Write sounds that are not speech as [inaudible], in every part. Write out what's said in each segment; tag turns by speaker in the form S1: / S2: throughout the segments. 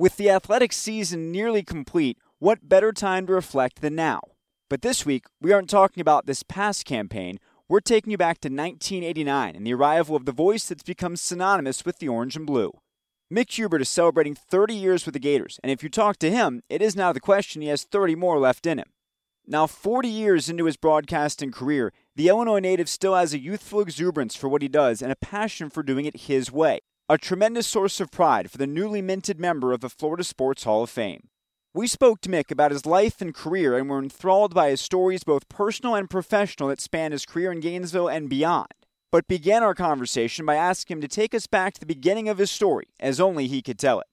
S1: With the athletic season nearly complete, what better time to reflect than now? But this week, we aren't talking about this past campaign. We're taking you back to 1989 and the arrival of the voice that's become synonymous with the orange and blue. Mick Hubert is celebrating 30 years with the Gators, and if you talk to him, it is now the question he has 30 more left in him. Now, 40 years into his broadcasting career, the Illinois native still has a youthful exuberance for what he does and a passion for doing it his way a tremendous source of pride for the newly minted member of the Florida Sports Hall of Fame. We spoke to Mick about his life and career and were enthralled by his stories, both personal and professional, that span his career in Gainesville and beyond. But began our conversation by asking him to take us back to the beginning of his story, as only he could tell it.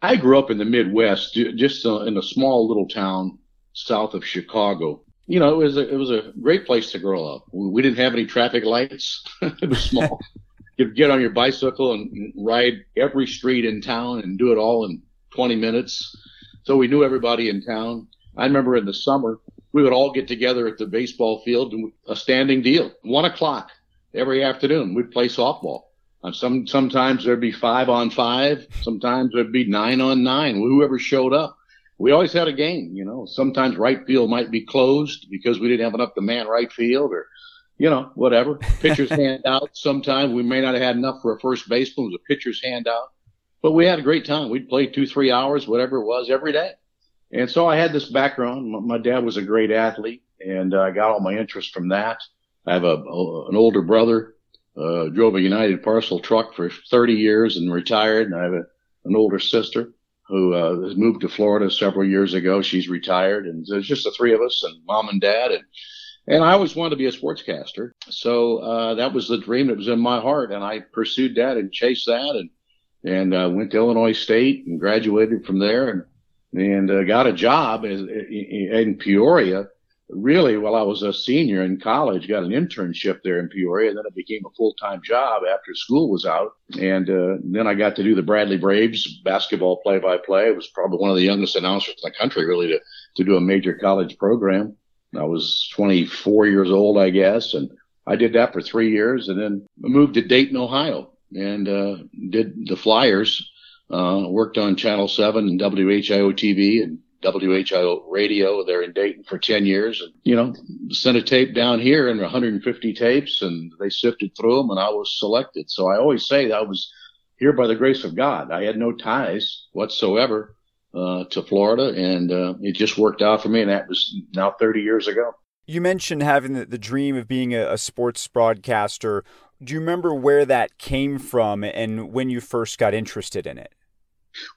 S2: I grew up in the Midwest, just uh, in a small little town south of Chicago you know, it was a, it was a great place to grow up. We didn't have any traffic lights. [laughs] it was small. [laughs] You'd get on your bicycle and ride every street in town and do it all in 20 minutes. So we knew everybody in town. I remember in the summer, we would all get together at the baseball field, a standing deal, one o'clock every afternoon. We'd play softball. And some sometimes there'd be five on five. Sometimes there'd be nine on nine. Whoever showed up we always had a game, you know. Sometimes right field might be closed because we didn't have enough to man right field or, you know, whatever. Pitcher's [laughs] hand out. Sometimes we may not have had enough for a first baseman. It was a pitcher's hand out. But we had a great time. We'd play two, three hours, whatever it was, every day. And so I had this background. My, my dad was a great athlete, and I got all my interest from that. I have a, a an older brother, uh, drove a United Parcel truck for 30 years and retired, and I have a, an older sister who uh, has moved to Florida several years ago. She's retired, and there's just the three of us and mom and dad. And and I always wanted to be a sportscaster, so uh, that was the dream that was in my heart, and I pursued that and chased that, and and uh, went to Illinois State and graduated from there, and and uh, got a job as, in Peoria really while I was a senior in college, got an internship there in Peoria. And then it became a full time job after school was out. And uh, then I got to do the Bradley Braves basketball play by play. It was probably one of the youngest announcers in the country, really, to, to do a major college program. I was 24 years old, I guess. And I did that for three years and then moved to Dayton, Ohio and uh, did the Flyers. Uh, worked on Channel 7 and WHIO TV and WHIO radio there in Dayton for 10 years. And, you know, sent a tape down here and 150 tapes and they sifted through them and I was selected. So I always say I was here by the grace of God. I had no ties whatsoever, uh, to Florida and, uh, it just worked out for me. And that was now 30 years ago.
S1: You mentioned having the, dream of being a sports broadcaster. Do you remember where that came from and when you first got interested in it?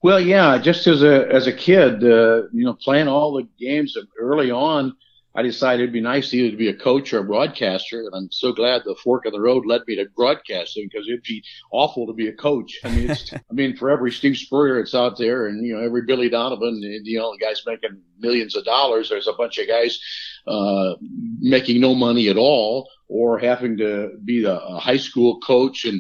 S2: Well, yeah, just as a as a kid, uh, you know, playing all the games early on, I decided it'd be nice either to be a coach or a broadcaster, and I'm so glad the fork in the road led me to broadcasting because it'd be awful to be a coach. I mean, it's, [laughs] I mean, for every Steve Spurrier that's out there, and you know, every Billy Donovan, you know, the guys making millions of dollars, there's a bunch of guys uh, making no money at all, or having to be the high school coach and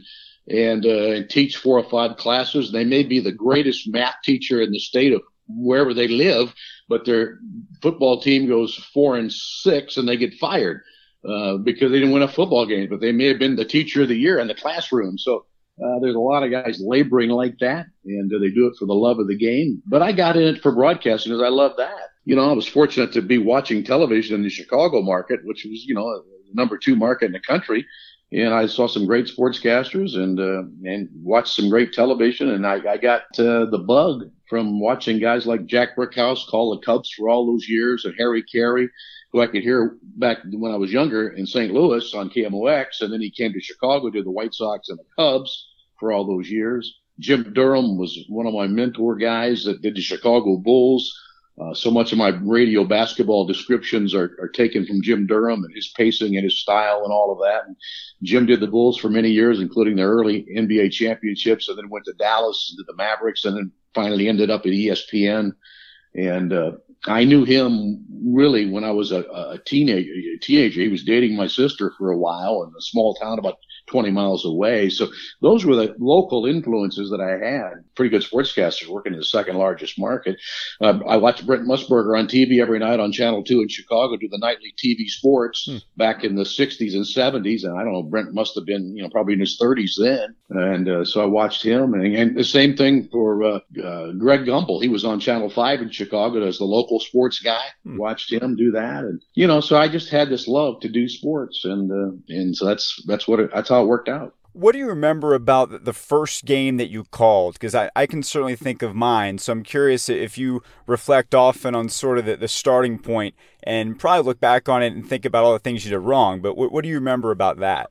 S2: and, uh, and teach four or five classes. They may be the greatest math teacher in the state of wherever they live, but their football team goes four and six and they get fired uh, because they didn't win a football game. But they may have been the teacher of the year in the classroom. So uh, there's a lot of guys laboring like that, and uh, they do it for the love of the game. But I got in it for broadcasting because I love that. You know, I was fortunate to be watching television in the Chicago market, which was, you know, the number two market in the country and I saw some great sportscasters and uh, and watched some great television. And I, I got uh, the bug from watching guys like Jack Brickhouse call the Cubs for all those years, and Harry Caray, who I could hear back when I was younger in St. Louis on KMOX, and then he came to Chicago to the White Sox and the Cubs for all those years. Jim Durham was one of my mentor guys that did the Chicago Bulls. Uh, so much of my radio basketball descriptions are, are taken from Jim Durham and his pacing and his style and all of that. And Jim did the Bulls for many years, including the early NBA championships, and then went to Dallas and did the Mavericks, and then finally ended up at ESPN. And uh, I knew him really when I was a, a teenager. A teenager, he was dating my sister for a while in a small town about 20 miles away. So those were the local influences that I had. Pretty good sportscasters working in the second largest market. Uh, I watched Brent Musburger on TV every night on Channel 2 in Chicago do the nightly TV sports hmm. back in the 60s and 70s. And I don't know, Brent must have been, you know, probably in his 30s then. And uh, so I watched him. And, and the same thing for uh, uh Greg Gumbel. He was on Channel 5 in Chicago as the local sports guy. Hmm. Watched him do that. And, you know, so I just had this love to do sports. And, uh, and so that's, that's what it, that's how it worked out.
S1: What do you remember about the first game that you called? Because I, I can certainly think of mine. So I'm curious if you reflect often on sort of the, the starting point and probably look back on it and think about all the things you did wrong. But what, what do you remember about that?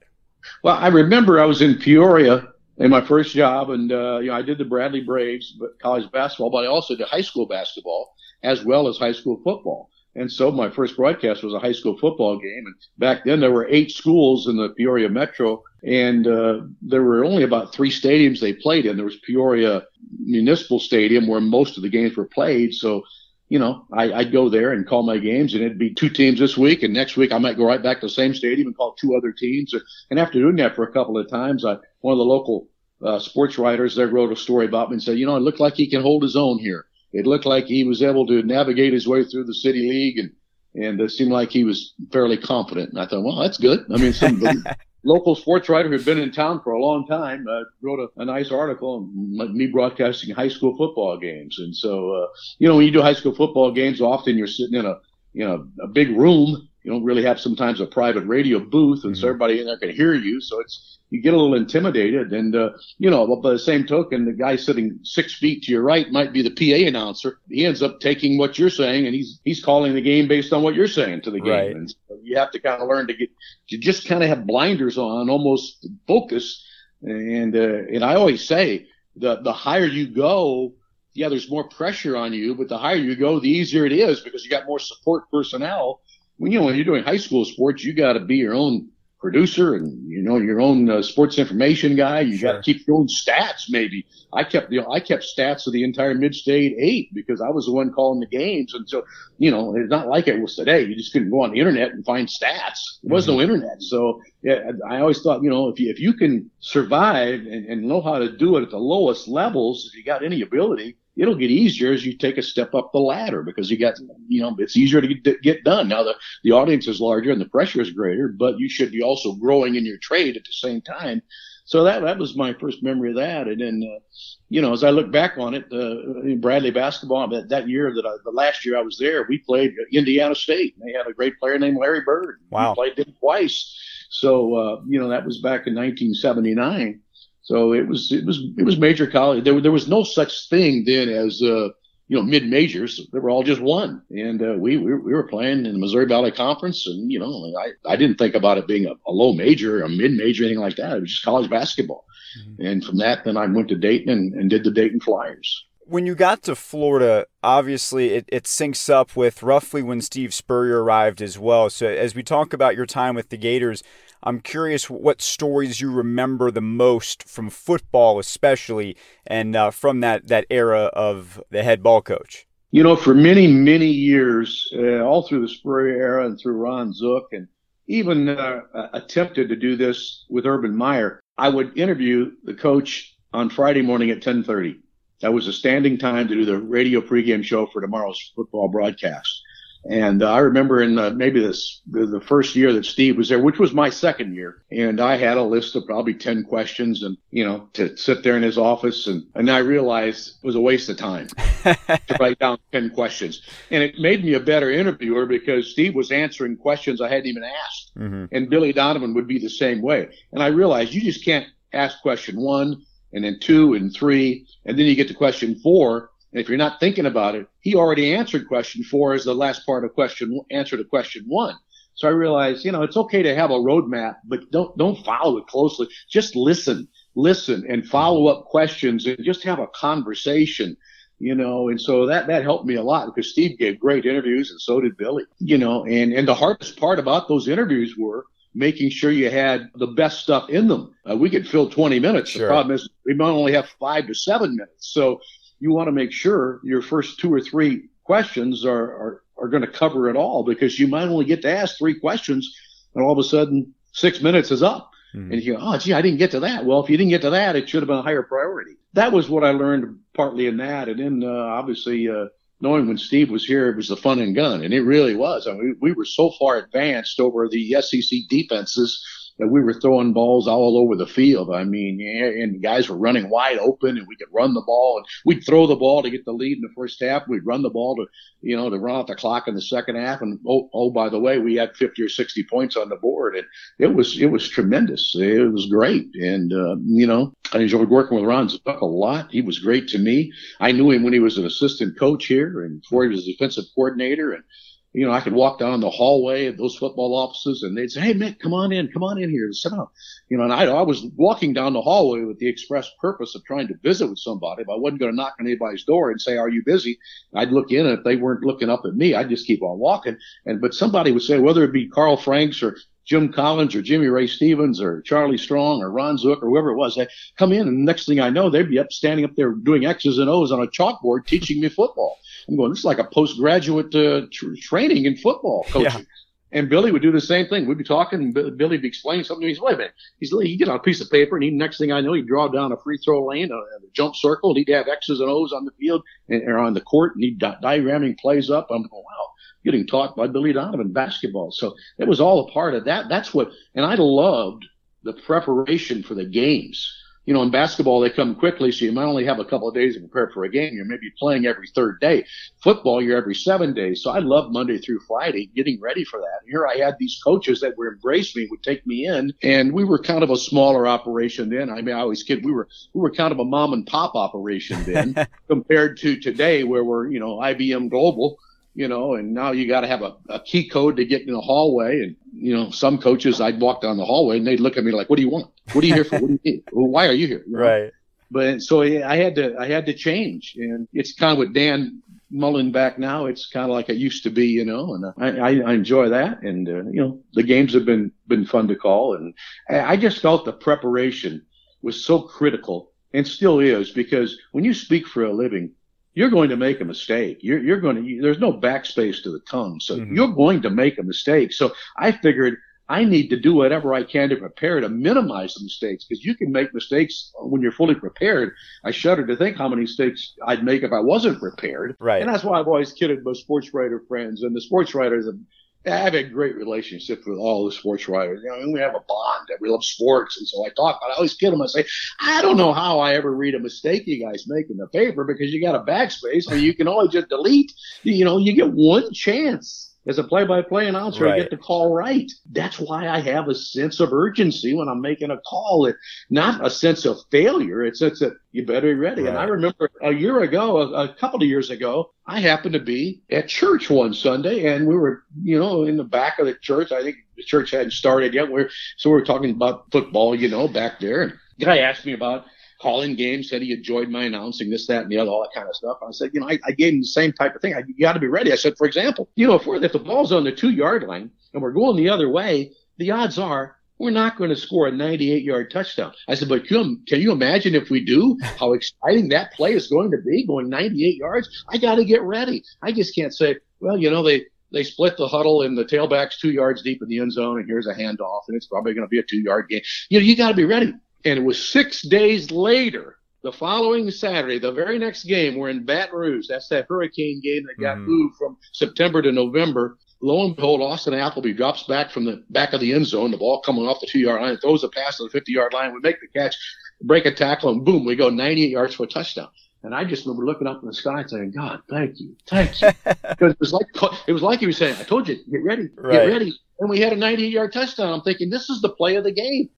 S2: Well, I remember I was in Peoria in my first job, and uh, you know I did the Bradley Braves college basketball, but I also did high school basketball as well as high school football. And so my first broadcast was a high school football game. And back then there were eight schools in the Peoria Metro and uh, there were only about three stadiums they played in. There was Peoria Municipal Stadium where most of the games were played. So, you know, I, I'd go there and call my games and it'd be two teams this week. And next week I might go right back to the same stadium and call two other teams. And after doing that for a couple of times, I, one of the local uh, sports writers there wrote a story about me and said, you know, it looked like he can hold his own here it looked like he was able to navigate his way through the city league and and it seemed like he was fairly confident. And I thought, well, that's good. I mean, some [laughs] local sports writer who'd been in town for a long time uh, wrote a, a, nice article on me broadcasting high school football games. And so, uh, you know, when you do high school football games, often you're sitting in a you know a big room you don't really have sometimes a private radio booth, and mm-hmm. so everybody in there can hear you. So it's you get a little intimidated, and uh, you know, but by the same token, the guy sitting six feet to your right might be the PA announcer. He ends up taking what you're saying, and he's he's calling the game based on what you're saying to the game. Right. And so you have to kind of learn to get to just kind of have blinders on, almost focus. And uh, and I always say the the higher you go, yeah, there's more pressure on you, but the higher you go, the easier it is because you got more support personnel when you know when you're doing high school sports, you got to be your own producer and you know your own uh, sports information guy. You sure. got to keep your own stats. Maybe I kept you know I kept stats of the entire mid-state eight because I was the one calling the games, and so you know it's not like it was today. You just couldn't go on the internet and find stats. There was mm-hmm. no internet, so yeah, I always thought you know if you if you can survive and, and know how to do it at the lowest levels, if you got any ability, it'll get easier as you take a step up the ladder because you got, you know, it's easier to get, get done. Now the, the audience is larger and the pressure is greater, but you should be also growing in your trade at the same time. So that, that was my first memory of that. And then, uh, you know, as I look back on it, uh, Bradley basketball, that, that year that I, the last year I was there, we played Indiana State. and They had a great player named Larry Bird.
S1: Wow.
S2: We played them twice. So, uh, you know, that was back in 1979. So it was it was it was major college. There there was no such thing then as uh, you know mid majors. They were all just one, and uh, we, we we were playing in the Missouri Valley Conference, and you know I I didn't think about it being a, a low major, a mid major, anything like that. It was just college basketball, mm-hmm. and from that then I went to Dayton and, and did the Dayton Flyers
S1: when you got to Florida, obviously it, it syncs up with roughly when Steve Spurrier arrived as well. So as we talk about your time with the Gators, I'm curious what stories you remember the most from football, especially, and uh, from that, that era of the head ball coach.
S2: You know, for many, many years, uh, all through the Spurrier era and through Ron Zook, and even uh, attempted to do this with Urban Meyer, I would interview the coach on Friday morning at 1030. That was a standing time to do the radio pregame show for tomorrow's football broadcast. And uh, I remember in the, maybe this the, the, first year that Steve was there, which was my second year, and I had a list of probably ten questions, and you know, to sit there in his office, and and I realized it was a waste of time [laughs] to write down ten questions, and it made me a better interviewer because Steve was answering questions I hadn't even asked, mm-hmm. and Billy Donovan would be the same way, and I realized you just can't ask question one and then two and three, and then you get to question four and if you're not thinking about it, he already answered question four as the last part of question answer to question one. So I realized, you know, it's okay to have a roadmap, but don't don't follow it closely. Just listen, listen, and follow up questions, and just have a conversation. you know, and so that that helped me a lot because Steve gave great interviews and so did Billy, you know, and and the hardest part about those interviews were making sure you had the best stuff in them. Uh, we could fill 20 minutes. Sure. The problem is we might only have five to seven minutes, so you want to make sure your first two or three questions are are, are going to cover it all because you might only get to ask three questions, and all of a sudden six minutes is up. Mm-hmm. And you go, oh, gee, I didn't get to that. Well, if you didn't get to that, it should have been a higher priority. That was what I learned partly in that. And then, uh, obviously, uh, knowing when Steve was here, it was the fun and gun. And it really was. I mean, we were so far advanced over the SEC defenses that we were throwing balls all over the field. I mean, and guys were running wide open, and we could run the ball, and we'd throw the ball to get the lead in the first half. We'd run the ball to, you know, to run out the clock in the second half. And oh, oh, by the way, we had 50 or 60 points on the board, and it was it was tremendous. It was great, and uh, you know, I enjoyed working with Ron Zook a lot. He was great to me. I knew him when he was an assistant coach here, and before he was defensive coordinator, and you know, I could walk down the hallway of those football offices and they'd say, Hey, Mick, come on in, come on in here and sit down. You know, and I, I was walking down the hallway with the express purpose of trying to visit with somebody. If I wasn't going to knock on anybody's door and say, are you busy? I'd look in and if they weren't looking up at me, I'd just keep on walking. And, but somebody would say, whether it be Carl Franks or Jim Collins or Jimmy Ray Stephens or Charlie Strong or Ron Zook or whoever it was, they come in and the next thing I know, they'd be up standing up there doing X's and O's on a chalkboard teaching me football. I'm going, this is like a postgraduate uh, tr- training in football coaching. Yeah. And Billy would do the same thing. We'd be talking, and Billy would be explaining something. He's, wait a minute. He's, he'd get on a piece of paper, and he, next thing I know, he'd draw down a free throw lane, a, a jump circle, and he'd have X's and O's on the field and, or on the court, and he'd di- diagramming plays up. I'm going, wow, getting taught by Billy Donovan basketball. So it was all a part of that. That's what, and I loved the preparation for the games you know, in basketball, they come quickly, so you might only have a couple of days to prepare for a game. You're maybe playing every third day. Football, you're every seven days. So I love Monday through Friday, getting ready for that. Here I had these coaches that would embrace me, would take me in, and we were kind of a smaller operation then. I mean, I always kid, we were, we were kind of a mom and pop operation then [laughs] compared to today where we're, you know, IBM Global you know, and now you got to have a, a key code to get in the hallway. And, you know, some coaches, I'd walk down the hallway and they'd look at me like, what do you want? What are you here for? What do you need? Well, why are you here? You
S1: know? Right.
S2: But so I had to, I had to change and it's kind of what Dan mulling back now. It's kind of like it used to be, you know, and I, I, I enjoy that. And, uh, you know, the games have been, been fun to call. And I just felt the preparation was so critical and still is because when you speak for a living, you're going to make a mistake. You're, you're going to, there's no backspace to the tongue. So mm-hmm. you're going to make a mistake. So I figured I need to do whatever I can to prepare to minimize the mistakes because you can make mistakes when you're fully prepared. I shudder to think how many mistakes I'd make if I wasn't prepared.
S1: Right.
S2: And that's why I've always kidded my sports writer friends and the sports writers have I have a great relationship with all the sports writers. You know, we have a bond that we love sports, and so I talk. I always kid them. I say, I don't know how I ever read a mistake you guys make in the paper because you got a backspace, and you can only just delete. You know, you get one chance as a play-by-play announcer, right. I get the call right. That's why I have a sense of urgency when I'm making a call. It not a sense of failure. It's sense that you better be ready. Right. And I remember a year ago, a, a, couple of years ago, I happened to be at church one Sunday, and we were, you know, in the back of the church. I think the church hadn't started yet. We're so we were talking about football, you know, back there. And guy asked me about calling games, said he enjoyed my announcing this, that, and the other, all that kind of stuff. I said, you know, I, I gave him the same type of thing. I, you got to be ready. I said, for example, you know, if we're if the ball's on the two yard line and we're going the other way, the odds are we're not going to score a 98 yard touchdown. I said, but can, can you imagine if we do how exciting that play is going to be going 98 yards? I got to get ready. I just can't say, well, you know, they, they split the huddle and the tailback's two yards deep in the end zone and here's a handoff and it's probably going to be a two yard game. You know, you got to be ready. And it was six days later, the following Saturday, the very next game, we're in Baton Rouge. That's that hurricane game that got mm-hmm. moved from September to November. Lo and behold, Austin Appleby drops back from the back of the end zone, the ball coming off the two yard line, throws a pass to the 50 yard line. We make the catch, break a tackle, and boom, we go 98 yards for a touchdown. And I just remember looking up in the sky and saying, God, thank you, thank you. [laughs] because it was like, it was like he was saying, I told you, get ready, right. get ready. And we had a 98 yard touchdown. I'm thinking, this is the play of the game.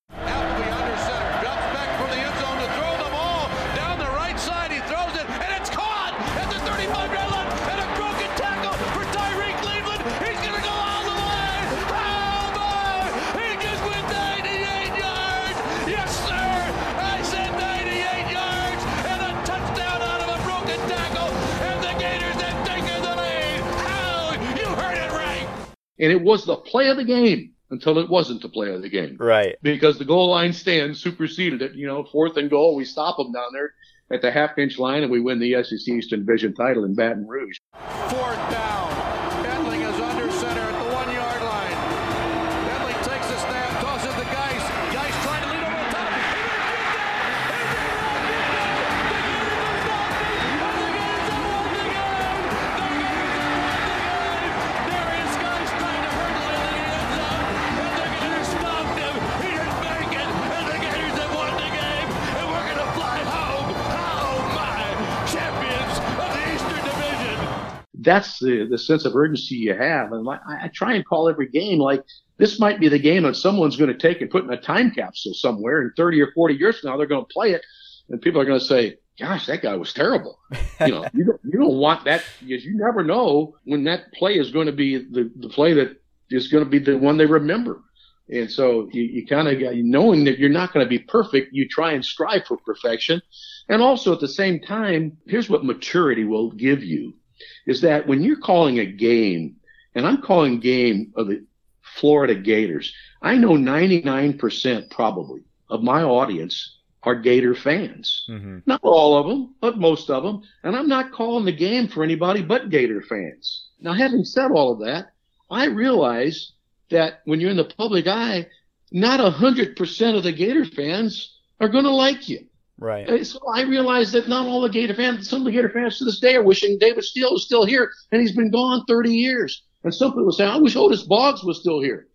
S2: And it was the play of the game until it wasn't the play of the game.
S1: Right.
S2: Because the goal line stand superseded it. You know, fourth and goal, we stop them down there at the half inch line, and we win the SEC Eastern Division title in Baton Rouge.
S3: Fourth down.
S2: That's the, the sense of urgency you have. And I, I try and call every game like this might be the game that someone's going to take and put in a time capsule somewhere. And 30 or 40 years from now, they're going to play it, and people are going to say, gosh, that guy was terrible. You know, you don't, you don't want that because you never know when that play is going to be the, the play that is going to be the one they remember. And so you, you kind of got, knowing that you're not going to be perfect, you try and strive for perfection. And also at the same time, here's what maturity will give you is that when you're calling a game, and I'm calling game of the Florida Gators, I know 99% probably of my audience are Gator fans.
S1: Mm-hmm.
S2: Not all of them, but most of them. And I'm not calling the game for anybody but Gator fans. Now, having said all of that, I realize that when you're in the public eye, not 100% of the Gator fans are going to like you.
S1: Right.
S2: So I realize that not all the Gator fans, some of the Gator fans to this day are wishing David Steele was still here and he's been gone 30 years. And some people say, I wish Otis Boggs was still here.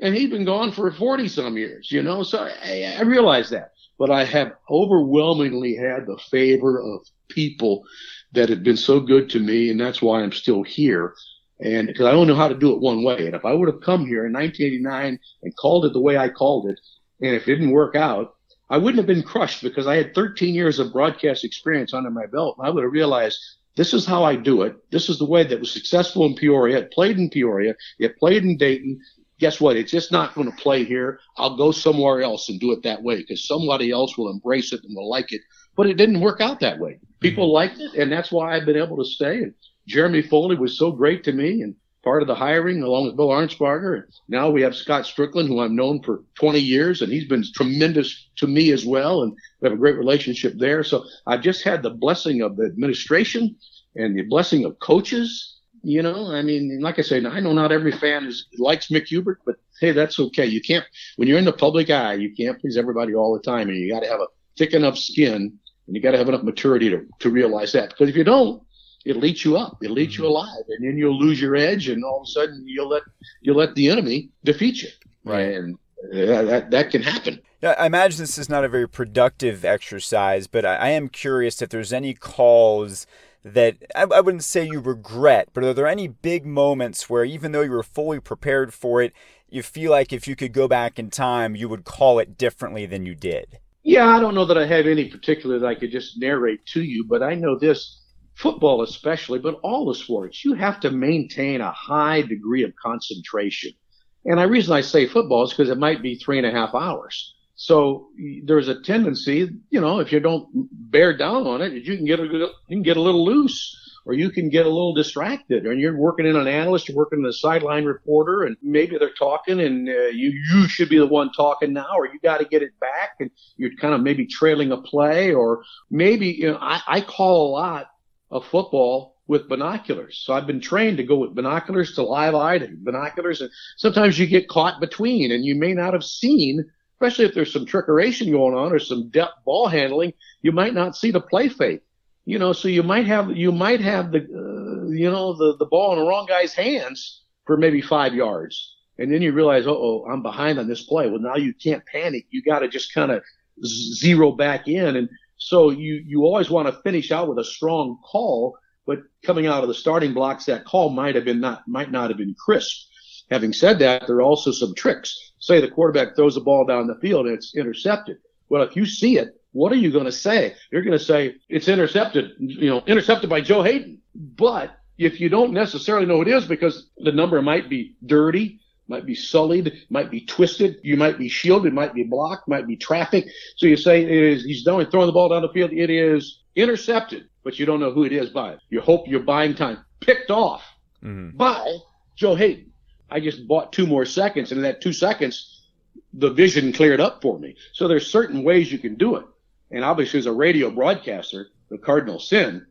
S2: And he's been gone for 40 some years, you know? So I, I realize that. But I have overwhelmingly had the favor of people that have been so good to me. And that's why I'm still here. And because I don't know how to do it one way. And if I would have come here in 1989 and called it the way I called it, and if it didn't work out, I wouldn't have been crushed because I had 13 years of broadcast experience under my belt. I would have realized this is how I do it. This is the way that was successful in Peoria. It played in Peoria. It played in Dayton. Guess what? It's just not going to play here. I'll go somewhere else and do it that way because somebody else will embrace it and will like it. But it didn't work out that way. People mm-hmm. liked it, and that's why I've been able to stay. And Jeremy Foley was so great to me and part of the hiring along with Bill Arnsparger. Now we have Scott Stricklin, who I've known for 20 years, and he's been tremendous to me as well. And we have a great relationship there. So I've just had the blessing of the administration and the blessing of coaches. You know, I mean, like I say, I know not every fan is likes Mick Hubert, but hey, that's okay. You can't when you're in the public eye, you can't please everybody all the time, and you got to have a thick enough skin, and you got to have enough maturity to to realize that. Because if you don't, it'll eat you up. It'll eat you alive, and then you'll lose your edge, and all of a sudden you'll let you'll let the enemy defeat you.
S1: Right.
S2: And uh, that that can happen.
S1: Now, I imagine this is not a very productive exercise, but I, I am curious if there's any calls that I, I wouldn't say you regret, but are there any big moments where even though you were fully prepared for it, you feel like if you could go back in time, you would call it differently than you did?
S2: Yeah, I don't know that I have any particular that I could just narrate to you, but I know this football especially, but all the sports, you have to maintain a high degree of concentration. And the reason I say football is because it might be three and a half hours. So there's a tendency, you know, if you don't bear down on it, you can get a you can get a little loose, or you can get a little distracted. And you're working in an analyst, you're working in a sideline reporter, and maybe they're talking, and uh, you you should be the one talking now, or you got to get it back, and you're kind of maybe trailing a play, or maybe you know I, I call a lot of football with binoculars. So I've been trained to go with binoculars to live eye binoculars, and sometimes you get caught between, and you may not have seen especially if there's some trickeration going on or some depth ball handling, you might not see the play fake. You know, so you might have you might have the uh, you know the the ball in the wrong guy's hands for maybe five yards, and then you realize, oh, I'm behind on this play. Well, now you can't panic. You got to just kind of zero back in, and so you you always want to finish out with a strong call, but coming out of the starting blocks, that call might have been not might not have been crisp. Having said that, there are also some tricks. Say the quarterback throws the ball down the field and it's intercepted. Well, if you see it, what are you going to say? You're going to say it's intercepted, you know, intercepted by Joe Haden. But if you don't necessarily know it is because the number might be dirty, might be sullied, might be twisted, you might be shielded, might be blocked, might be traffic. So you say it is, he's done throwing the ball down the field. It is intercepted, but you don't know who it is by. You hope you're buying time. Picked off
S1: Mm-hmm.
S2: by Joe Haden. I just bought two more seconds, and in that two seconds, the vision cleared up for me. So there's certain ways you can do it. And obviously, as a radio broadcaster, the cardinal sin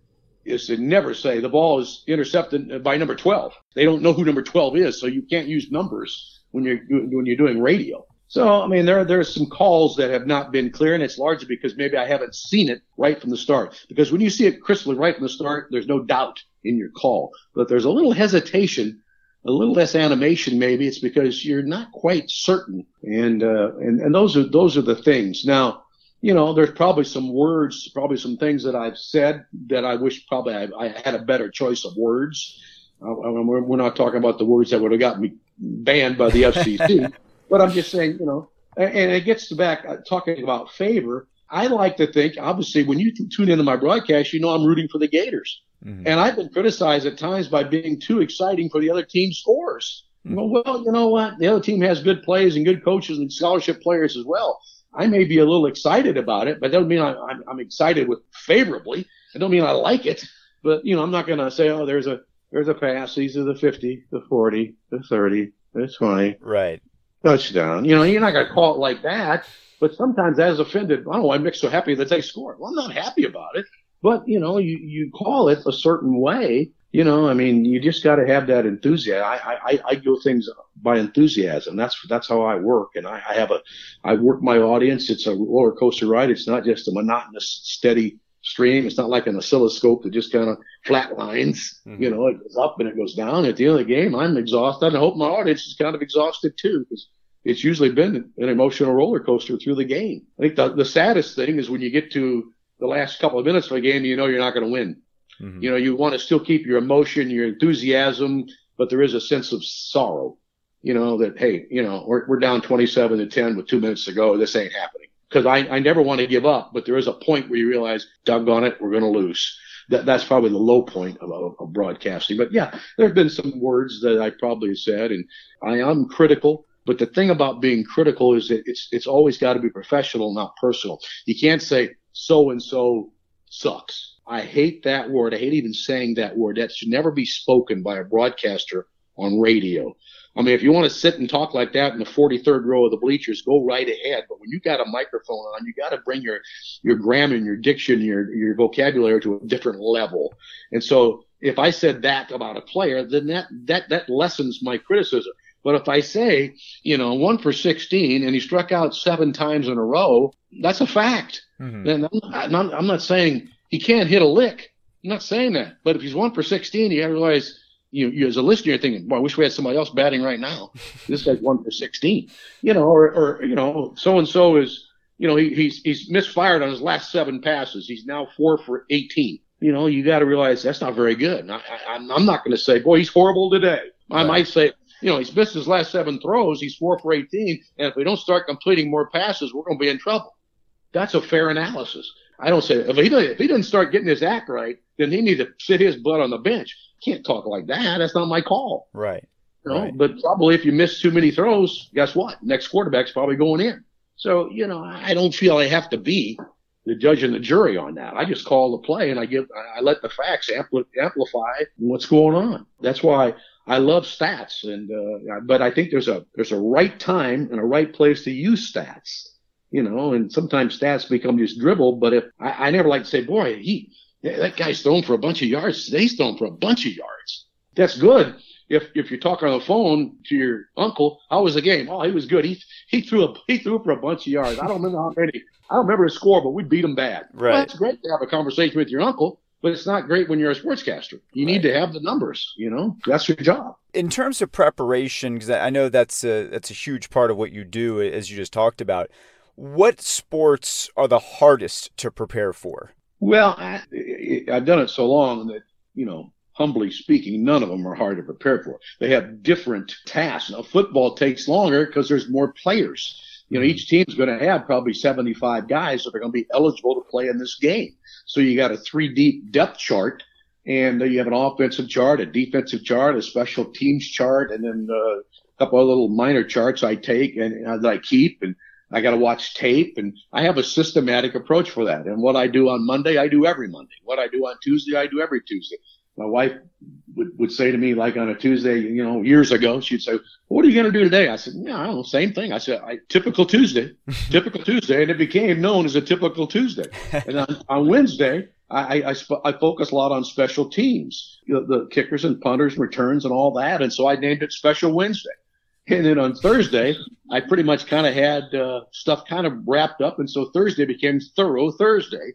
S2: is to never say the ball is intercepted by number 12. They don't know who number 12 is, so you can't use numbers when you're when you're doing radio. So I mean, there there's some calls that have not been clear, and it's largely because maybe I haven't seen it right from the start. Because when you see it crystal right from the start, there's no doubt in your call. But there's a little hesitation, a little less animation. Maybe it's because you're not quite certain, and uh, and and those are those are the things. Now you know, there's probably some words, probably some things that I've said that I wish probably I, I had a better choice of words. Uh, we're, we're, not talking about the words that would have got me banned by the FCC, [laughs] but I'm just saying, you know, and, and it gets to back uh, talking about favor. I like to think, obviously, when you tune into my broadcast, you know I'm rooting for the Gators. Mm-hmm. And I've been criticized at times by being too exciting for the other team's scores. Mm-hmm. Well, well, you know what? The other team has good plays and good coaches and scholarship players as well. I may be a little excited about it, but that doesn't mean I, I'm, I'm excited with favorably. It don't mean I like it, but you know, I'm not going to say, oh, there's a, there's a pass. These are the 50, the 40, the 30, the 20.
S1: Right.
S2: Touchdown. You know, you're not going to call it like that, but sometimes that is offended. I don't know. I'm mixed so happy that they scored. Well, I'm not happy about it, but you know, you, you call it a certain way you know, I mean, you just got to have that enthusiasm. I, I, I go things by enthusiasm. That's, that's how I work. And I, I have a, I work my audience. It's a roller coaster ride. It's not just a monotonous, steady stream. It's not like an oscilloscope that just kind of flat lines. Mm-hmm. You know, it goes up and it goes down. At the end of the game, I'm exhausted. And I hope my audience is kind of exhausted too, because it's usually been an emotional roller coaster through the game. I think the, the saddest thing is when you get to the last couple of minutes of a game, you know you're not going to win. Mm-hmm. You know, you want to still keep your emotion, your enthusiasm, but there is a sense of sorrow. You know that hey, you know we're we're down 27 to 10 with two minutes to go. This ain't happening because I I never want to give up, but there is a point where you realize, doggone it, we're going to lose. That that's probably the low point of, of, of broadcasting. But yeah, there have been some words that I probably said, and I am critical. But the thing about being critical is that it's it's always got to be professional, not personal. You can't say so and so sucks I hate that word. I hate even saying that word. That should never be spoken by a broadcaster on radio. I mean, if you want to sit and talk like that in the 43rd row of the bleachers, go right ahead. But when you got a microphone on, you got to bring your, your grammar and your diction, your, your vocabulary to a different level. And so if I said that about a player, then that, that, that lessens my criticism. But if I say, you know, one for 16 and he struck out seven times in a row, that's a fact. Mm-hmm. And I'm not, I'm not saying he can't hit a lick. I'm not saying that, but if he's one for 16, you realize you, you as a listener, you're thinking, boy, I wish we had somebody else batting right now. [laughs] this guy's one for 16, you know, or, or you know, so and so is, you know, he, he's he's misfired on his last seven passes. He's now four for 18. You know, you got to realize that's not very good. I, I, I'm not going to say, boy, he's horrible today. I right. might say, you know, he's missed his last seven throws. He's four for 18. And if we don't start completing more passes, we're going to be in trouble. That's a fair analysis. I don't say if he doesn't, if he doesn't start getting his act right, then he needs to sit his butt on the bench. Can't talk like that. That's not my call.
S1: Right.
S2: You know?
S1: right.
S2: But probably if you miss too many throws, guess what? Next quarterback's probably going in. So you know, I don't feel I have to be the judge and the jury on that. I just call the play and I give I let the facts ampli- amplify what's going on. That's why I love stats, and uh, but I think there's a there's a right time and a right place to use stats you know, and sometimes stats become just dribble. But if I, I never like to say, boy, he that guy's thrown for a bunch of yards. Today's thrown for a bunch of yards. That's good. If if you're talking on the phone to your uncle, how was the game? Oh, he was good. He he threw a he threw for a bunch of yards. I don't remember how many. I don't remember his score, but we beat him bad.
S1: Right.
S2: Well, it's great to have a conversation with your uncle, but it's not great when you're a sportscaster. You right. need to have the numbers. You know, that's your job.
S1: In terms of preparation, because I know that's a that's a huge part of what you do, as you just talked about what sports are the hardest to prepare for?
S2: Well, I, have done it so long that, you know, humbly speaking, none of them are hard to prepare for. They have different tasks. Now, football takes longer because there's more players. You know, each team's going to have probably 75 guys that are going to be eligible to play in this game. So you got a three deep depth chart and you have an offensive chart, a defensive chart, a special teams chart, and then uh, a couple of little minor charts I take and uh, that I keep. And I got to watch tape and I have a systematic approach for that. And what I do on Monday, I do every Monday. What I do on Tuesday, I do every Tuesday. My wife would, would say to me, like on a Tuesday, you know, years ago, she'd say, what are you going to do today? I said, yeah, I don't know, same thing. I said, I, typical Tuesday, [laughs] typical Tuesday. And it became known as a typical Tuesday. And on, on Wednesday, I, I, I, focus a lot on special teams, you know, the kickers and punters, returns and all that. And so I named it Special Wednesday. And then on Thursday, I pretty much kind of had uh, stuff kind of wrapped up. And so Thursday became Thorough Thursday,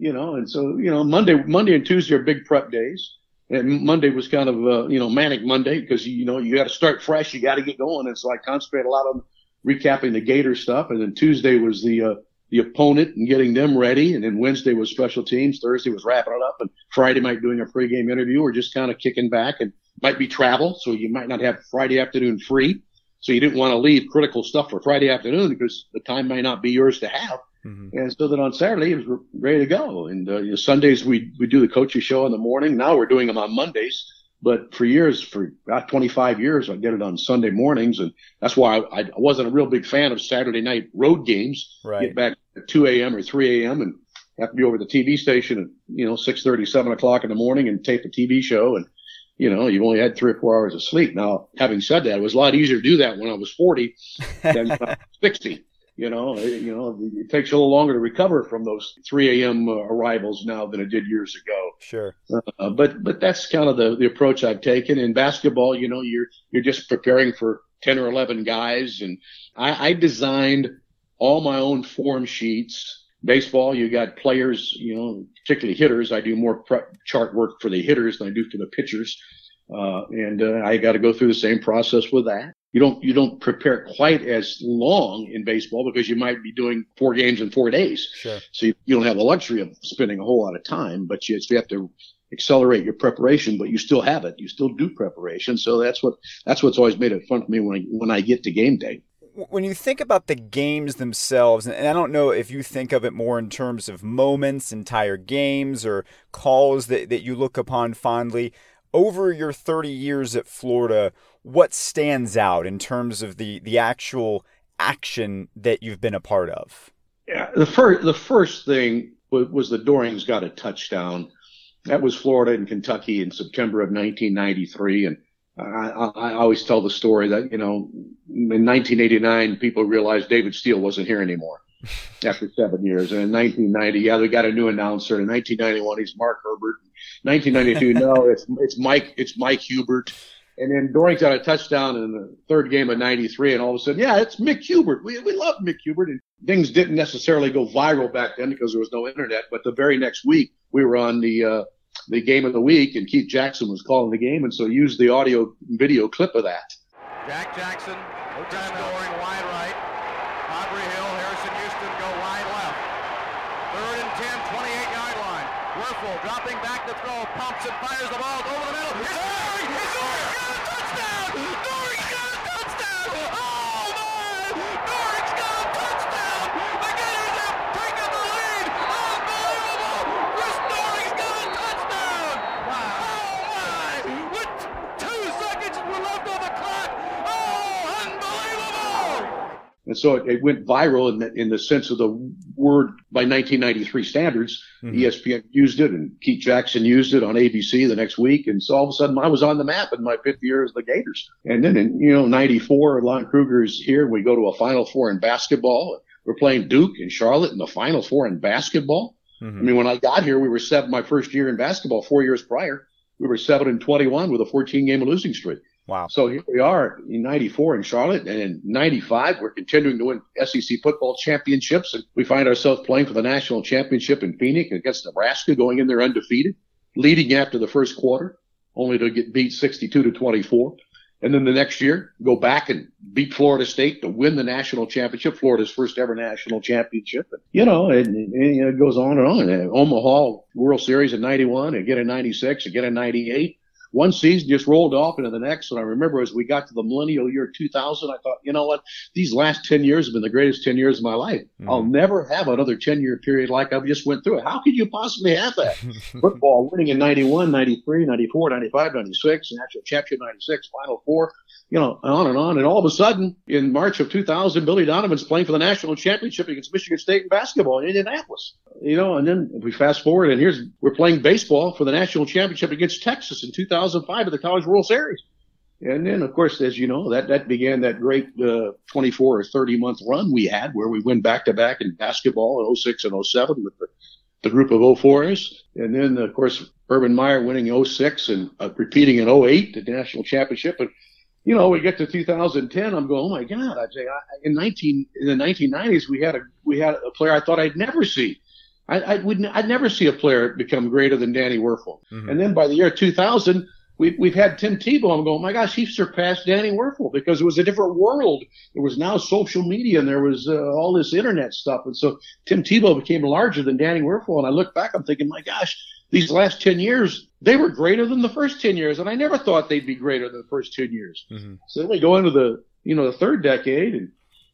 S2: you know. And so, you know, Monday, Monday and Tuesday are big prep days. And Monday was kind of, uh, you know, manic Monday because, you know, you got to start fresh. You got to get going. And so I concentrated a lot on recapping the Gator stuff. And then Tuesday was the, uh, the opponent and getting them ready. And then Wednesday was special teams. Thursday was wrapping it up. And Friday might doing a pregame interview or just kind of kicking back and might be travel. So you might not have Friday afternoon free. So you didn't want to leave critical stuff for Friday afternoon because the time might not be yours to have. Mm-hmm. And so then on Saturday it was ready to go. And uh, you know, Sundays we we do the coaches show in the morning. Now we're doing them on Mondays. But for years, for about 25 years, I did it on Sunday mornings, and that's why I, I wasn't a real big fan of Saturday night road games.
S1: Right.
S2: Get back at 2 a.m. or 3 a.m. and have to be over the TV station at you know 6:30, 7 o'clock in the morning and tape a TV show, and you know you've only had three or four hours of sleep. Now, having said that, it was a lot easier to do that when I was 40 than 60. You know, it, you know, it takes a little longer to recover from those 3 a.m. Uh, arrivals now than it did years ago.
S1: Sure.
S2: Uh, but but that's kind of the, the approach I've taken. In basketball, you know, you're you're just preparing for 10 or 11 guys, and I, I designed all my own form sheets. Baseball, you got players, you know, particularly hitters. I do more prep chart work for the hitters than I do for the pitchers. Uh, and uh, I got to go through the same process with that you don't you don't prepare quite as long in baseball because you might be doing four games in four days.
S1: Sure.
S2: So you, you don't have the luxury of spending a whole lot of time, but you, you have to accelerate your preparation, but you still have it. You still do preparation. So that's what that's what's always made it fun for me when I, when I get to game day.
S1: When you think about the games themselves, and I don't know if you think of it more in terms of moments, entire games, or calls that, that you look upon fondly, over your 30 years at Florida, what stands out in terms of the the actual action that you've been a part of?
S2: Yeah, the first the first thing was, was the Doering's got a touchdown. That was Florida and Kentucky in September of 1993, and I, I, I always tell the story that you know in 1989 people realized David Steele wasn't here anymore [laughs] after seven years, and in 1990, yeah, they got a new announcer. In 1991, he's Mark Herbert. 1992, no, it's it's Mike it's Mike Hubert. And then Doering's got a touchdown in the third game of 93. And all of a sudden, yeah, it's Mick Hubert. We, we love Mick Hubert. And things didn't necessarily go viral back then because there was no internet. But the very next week, we were on the, uh, the game of the week and Keith Jackson was calling the game. And so used the audio video clip of that.
S4: Jack Jackson, Doering wide right. Aubrey Hill, Harrison Houston go wide left. Third and 10, 28 yard line. Wuerffel dropping back to throw, pumps and fires the ball over the middle. It's Doering! It's Doering!
S2: And so it, it went viral in the, in the sense of the word by 1993 standards. Mm-hmm. ESPN used it and Keith Jackson used it on ABC the next week. And so all of a sudden I was on the map in my fifth year as the Gators. And then in, you know, 94, Lon Kruger is here. We go to a final four in basketball. We're playing Duke and Charlotte in the final four in basketball. Mm-hmm. I mean, when I got here, we were seven, my first year in basketball, four years prior, we were seven and 21 with a 14 game losing streak.
S1: Wow.
S2: So here we are in 94 in Charlotte and in 95, we're continuing to win SEC football championships and we find ourselves playing for the national championship in Phoenix against Nebraska going in there undefeated, leading after the first quarter, only to get beat 62 to 24. And then the next year, go back and beat Florida State to win the national championship, Florida's first ever national championship. You know, and, it goes on and on. Omaha World Series in 91, again in 96, again in 98 one season just rolled off into the next. And I remember as we got to the millennial year 2000, I thought, you know what? These last 10 years have been the greatest 10 years of my life. Mm-hmm. I'll never have another 10 year period like I've just went through it. How could you possibly have that? [laughs] Football winning in 91, 93, 94, 95, 96, national championship 96, final four you know, on and on. And all of a sudden, in March of 2000, Billy Donovan's playing for the national championship against Michigan State in basketball in Indianapolis. You know, and then we fast forward, and here's we're playing baseball for the national championship against Texas in 2005 at the College World Series. And then, of course, as you know, that that began that great uh, 24 or 30 month run we had, where we went back to back in basketball in 06 and 07 with the, the group of 04s, and then of course Urban Meyer winning 06 and uh, repeating in 08 the national championship. And you know, we get to 2010, I'm going, oh my God! I say, I, in 19 in the 1990s, we had a we had a player I thought I'd never see. I, I would I'd never see a player become greater than Danny Wuerffel. Mm-hmm. And then by the year 2000, we've, we've had Tim Tebow. I'm going, oh my gosh, he surpassed Danny Wuerffel because it was a different world. There was now social media and there was uh, all this internet stuff. And so Tim Tebow became larger than Danny Wuerffel. And I look back, I'm thinking, my gosh, these last 10 years, they were greater than the first 10 years. And I never thought they'd be greater than the first 10 years. Mm-hmm. So then we go into the, you know, the third decade and,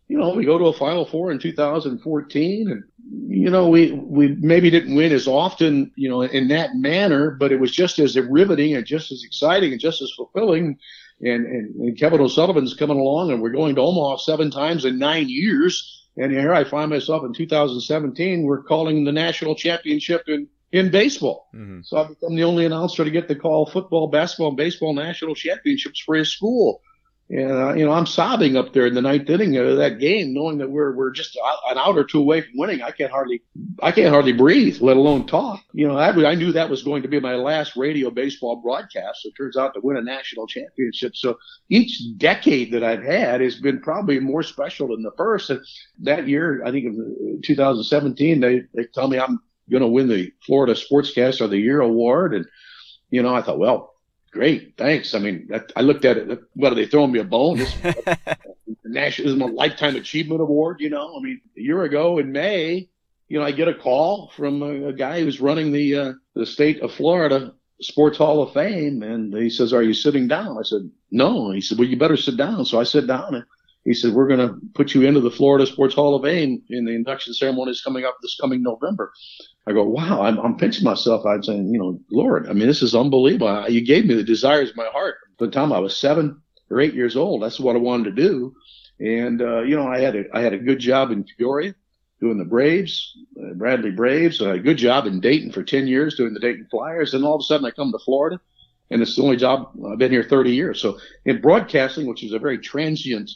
S2: you know, we go to a final four in 2014 and, you know, we, we maybe didn't win as often, you know, in that manner, but it was just as riveting and just as exciting and just as fulfilling. And, and, and Kevin O'Sullivan's coming along and we're going to Omaha seven times in nine years. And here I find myself in 2017, we're calling the national championship in in baseball. Mm-hmm. So I've become the only announcer to get to call football, basketball, and baseball national championships for his school. And uh, you know, I'm sobbing up there in the ninth inning of that game, knowing that we're we're just an out or two away from winning. I can't hardly I can't hardly breathe, let alone talk. You know, I, I knew that was going to be my last radio baseball broadcast. So it turns out to win a national championship. So each decade that I've had has been probably more special than the first. And that year, I think in 2017, they they tell me I'm going to win the Florida Sportscaster of the Year award. And, you know, I thought, well, great, thanks. I mean, I looked at it. What are they throwing me a bone? This [laughs] national is my lifetime achievement award. You know, I mean, a year ago in May, you know, I get a call from a, a guy who's running the uh, the state of Florida Sports Hall of Fame, and he says, "Are you sitting down?" I said, "No." He said, "Well, you better sit down." So I sit down, and he said, "We're going to put you into the Florida Sports Hall of Fame, in the induction ceremony is coming up this coming November." I go, wow, I'm, I'm pinching myself. I'm saying, you know, Lord, I mean, this is unbelievable. You gave me the desires of my heart. By the time I was seven or eight years old, that's what I wanted to do. And, uh, you know, I had a, I had a good job in Peoria doing the Braves, uh, Bradley Braves, a good job in Dayton for 10 years doing the Dayton Flyers. And all of a sudden I come to Florida and it's the only job I've been here 30 years. So in broadcasting, which is a very transient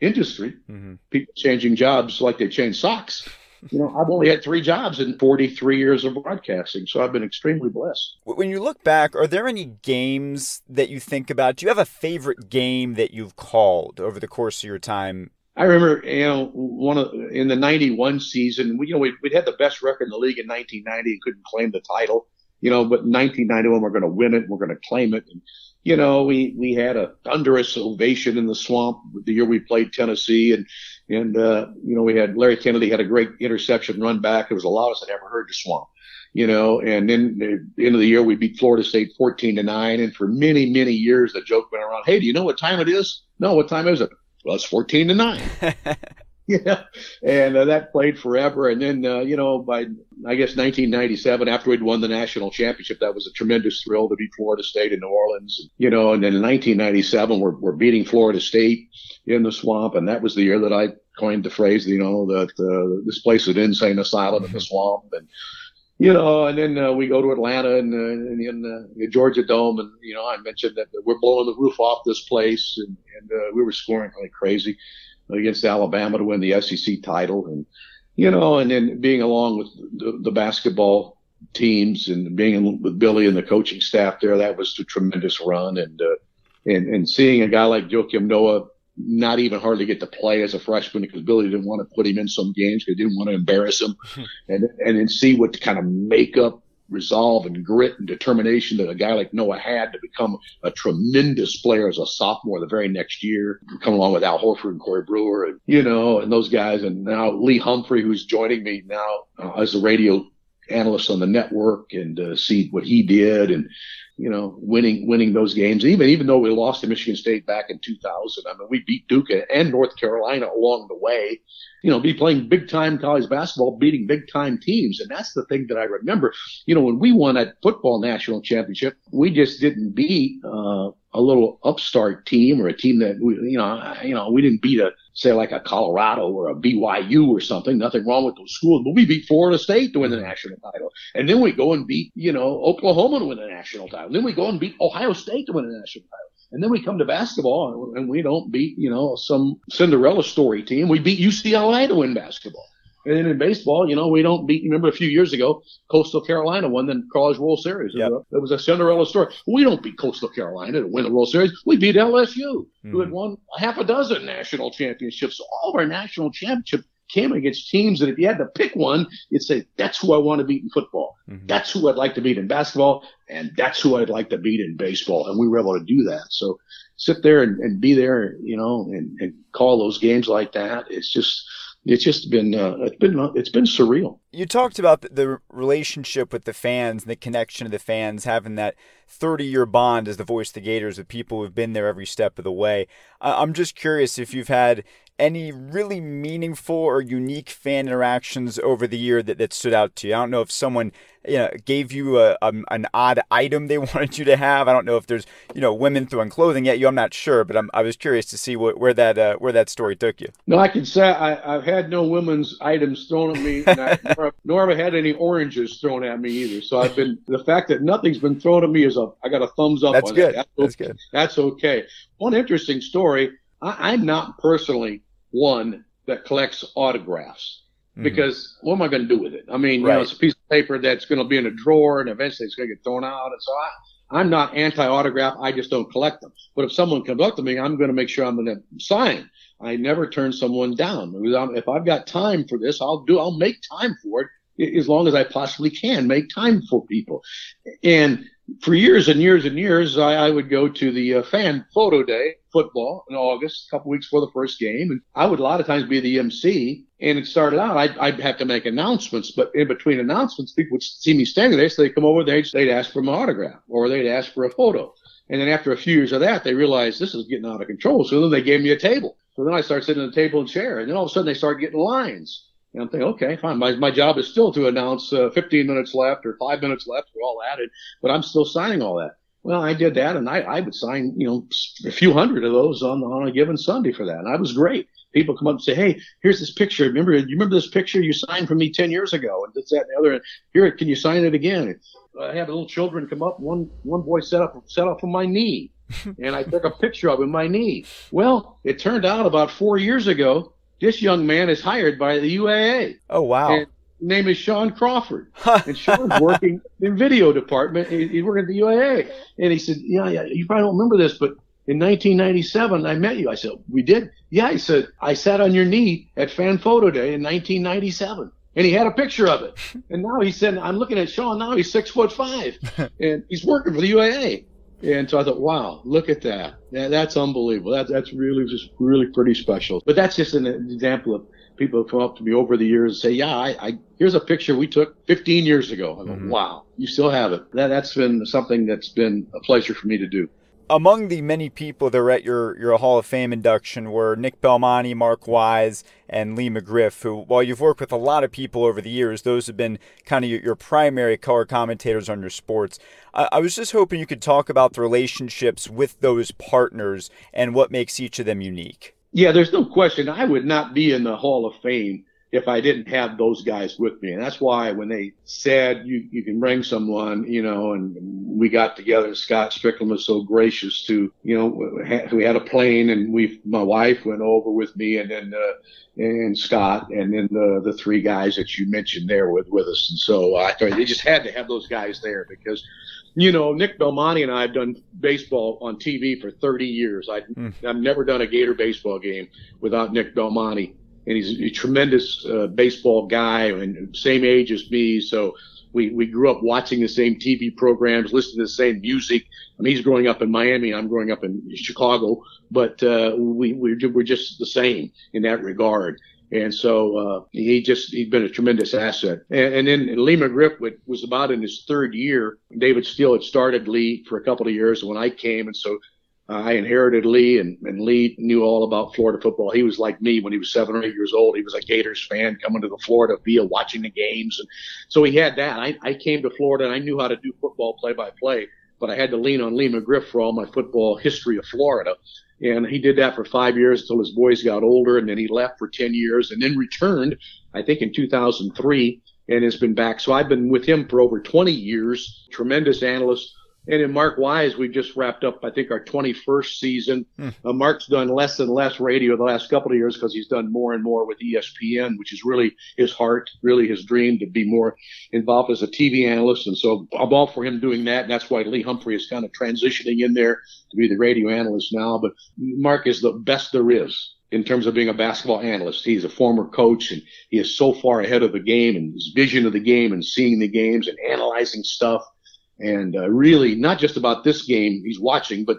S2: industry, mm-hmm. people changing jobs like they change socks you know, I've only had three jobs in 43 years of broadcasting, so I've been extremely blessed.
S1: When you look back, are there any games that you think about? Do you have a favorite game that you've called over the course of your time?
S2: I remember, you know, one of in the '91 season, we, you know, we, would had the best record in the league in 1990 and couldn't claim the title, you know, but 1991 we're going to win it, we're going to claim it, and you know, we we had a thunderous ovation in the swamp the year we played Tennessee, and and, uh, you know, we had Larry Kennedy had a great interception run back. It was the loudest I'd ever heard the swamp, you know, and then the end of the year, we beat Florida State 14 to nine. And for many, many years, the joke went around, Hey, do you know what time it is? No, what time is it? Well, it's 14 to nine. [laughs] [laughs] yeah. And uh, that played forever. And then, uh, you know, by, I guess, 1997, after we'd won the national championship, that was a tremendous thrill to beat Florida State in New Orleans. You know, and then in 1997, we're, we're beating Florida State in the swamp. And that was the year that I coined the phrase, you know, that uh, this place is insane asylum in the swamp. And, you know, and then uh, we go to Atlanta and, uh, and in uh, the Georgia Dome, and you know, I mentioned that we're blowing the roof off this place, and, and uh, we were scoring like crazy against Alabama to win the SEC title, and you know, and then being along with the, the basketball teams and being with Billy and the coaching staff there, that was a tremendous run, and uh, and and seeing a guy like Joakim Noah not even hardly get to play as a freshman because Billy didn't want to put him in some games he didn't want to embarrass him, [laughs] and and then see what kind of makeup, resolve, and grit and determination that a guy like Noah had to become a tremendous player as a sophomore the very next year, come along with Al Horford and Corey Brewer, and you know, and those guys, and now Lee Humphrey, who's joining me now uh, as a radio analyst on the network and uh, see what he did and you know, winning winning those games. Even even though we lost to Michigan State back in 2000, I mean, we beat Duke and North Carolina along the way. You know, be playing big time college basketball, beating big time teams, and that's the thing that I remember. You know, when we won that football national championship, we just didn't beat uh, a little upstart team or a team that we, you know, you know, we didn't beat a say like a Colorado or a BYU or something. Nothing wrong with those schools, but we beat Florida State to win the national title, and then we go and beat you know Oklahoma to win the national title. And then we go and beat Ohio State to win the national title. And then we come to basketball and we don't beat, you know, some Cinderella story team. We beat UCLA to win basketball. And then in baseball, you know, we don't beat. Remember a few years ago, Coastal Carolina won the College World Series. Yep. It was a Cinderella story. We don't beat Coastal Carolina to win the World Series. We beat LSU, mm-hmm. who had won half a dozen national championships. So all of our national championships came against teams that if you had to pick one, you'd say, that's who I want to beat in football. Mm-hmm. That's who I'd like to beat in basketball. And that's who I'd like to beat in baseball. And we were able to do that. So sit there and, and be there, you know, and, and call those games like that. It's just, it's just been uh, it's been it's been surreal.
S1: You talked about the relationship with the fans and the connection to the fans, having that 30 year bond as the voice of the Gators with people who've been there every step of the way. I'm just curious if you've had any really meaningful or unique fan interactions over the year that, that stood out to you? I don't know if someone you know, gave you a, a, an odd item they [laughs] wanted you to have. I don't know if there's you know women throwing clothing at you. I'm not sure, but I'm, i was curious to see what, where that uh, where that story took you.
S2: No, I can say I, have had no women's items thrown at me, [laughs] I, nor, nor, have I had any oranges thrown at me either. So I've been the fact that nothing's been thrown at me is a I got a thumbs up.
S1: That's good.
S2: That.
S1: That's,
S2: That's
S1: good.
S2: That's okay. One interesting story. I, I'm not personally one that collects autographs mm-hmm. because what am I going to do with it? I mean, right. you know, it's a piece of paper that's going to be in a drawer and eventually it's going to get thrown out. And so I, I'm not anti-autograph. I just don't collect them. But if someone comes up to me, I'm going to make sure I'm going to sign. I never turn someone down. If I've got time for this, I'll do. I'll make time for it as long as I possibly can. Make time for people, and for years and years and years, I, I would go to the uh, fan photo day football in August, a couple weeks before the first game, and I would a lot of times be the MC. And it started out, I'd, I'd have to make announcements, but in between announcements, people would see me standing there, so they'd come over, they'd, they'd ask for my autograph, or they'd ask for a photo. And then after a few years of that, they realized this is getting out of control. So then they gave me a table. So then I started sitting at the table and chair, and then all of a sudden they started getting lines. And I'm thinking, okay, fine. My, my job is still to announce uh, 15 minutes left or five minutes left. We're all added, but I'm still signing all that. Well, I did that, and I, I would sign, you know, a few hundred of those on on a given Sunday for that, and I was great. People come up and say, "Hey, here's this picture. Remember, you remember this picture you signed for me ten years ago?" And this, that, and the other. Here, can you sign it again? I have little children come up. One one boy set up set up on my knee, [laughs] and I took a picture of him my knee. Well, it turned out about four years ago this young man is hired by the UAA.
S1: Oh wow!
S2: Name is Sean Crawford, [laughs] and Sean's working in video department. He's working at the UAA, and he said, "Yeah, yeah, you probably don't remember this, but." In 1997, I met you. I said, "We did." Yeah, he said, "I sat on your knee at Fan Photo Day in 1997." and he had a picture of it. [laughs] And now he said, I'm looking at Sean now, he's six foot five [laughs] and he's working for the UAA. And so I thought, wow, look at that. that that's unbelievable. That, that's really just really pretty special. But that's just an example of people who come up to me over the years and say, yeah, I, I here's a picture we took 15 years ago. I go, mm-hmm. wow, you still have it. That, that's been something that's been a pleasure for me to do.
S1: Among the many people that were at your, your Hall of Fame induction were Nick Belmonte, Mark Wise, and Lee McGriff, who, while you've worked with a lot of people over the years, those have been kind of your, your primary color commentators on your sports. I, I was just hoping you could talk about the relationships with those partners and what makes each of them unique.
S2: Yeah, there's no question. I would not be in the Hall of Fame if I didn't have those guys with me. And that's why when they said you, you can bring someone, you know, and we got together, Scott Stricklin was so gracious to, you know, we had a plane and we, my wife went over with me and then, uh, and Scott and then the, the three guys that you mentioned there with, with us. And so I thought they just had to have those guys there because, you know, Nick Belmonte and I have done baseball on TV for 30 years. I, mm. I've never done a Gator baseball game without Nick Belmonte and he's a tremendous uh, baseball guy and same age as me. So we, we grew up watching the same TV programs, listening to the same music. I mean, he's growing up in Miami. I'm growing up in Chicago, but uh, we, we're, we're just the same in that regard. And so uh, he just he's been a tremendous asset. And, and then Lee McGriff was about in his third year. David Steele had started Lee for a couple of years when I came, and so uh, I inherited Lee, and, and Lee knew all about Florida football. He was like me when he was seven or eight years old. He was a Gators fan coming to the Florida via watching the games, and so he had that. I, I came to Florida and I knew how to do football play by play, but I had to lean on Lee McGriff for all my football history of Florida. And he did that for five years until his boys got older, and then he left for 10 years and then returned, I think, in 2003 and has been back. So I've been with him for over 20 years. Tremendous analyst, and in Mark Wise, we just wrapped up, I think, our 21st season. Hmm. Uh, Mark's done less and less radio the last couple of years because he's done more and more with ESPN, which is really his heart, really his dream to be more involved as a TV analyst. And so I'm all for him doing that. And that's why Lee Humphrey is kind of transitioning in there to be the radio analyst now. But Mark is the best there is in terms of being a basketball analyst. He's a former coach and he is so far ahead of the game and his vision of the game and seeing the games and analyzing stuff and uh, really not just about this game he's watching, but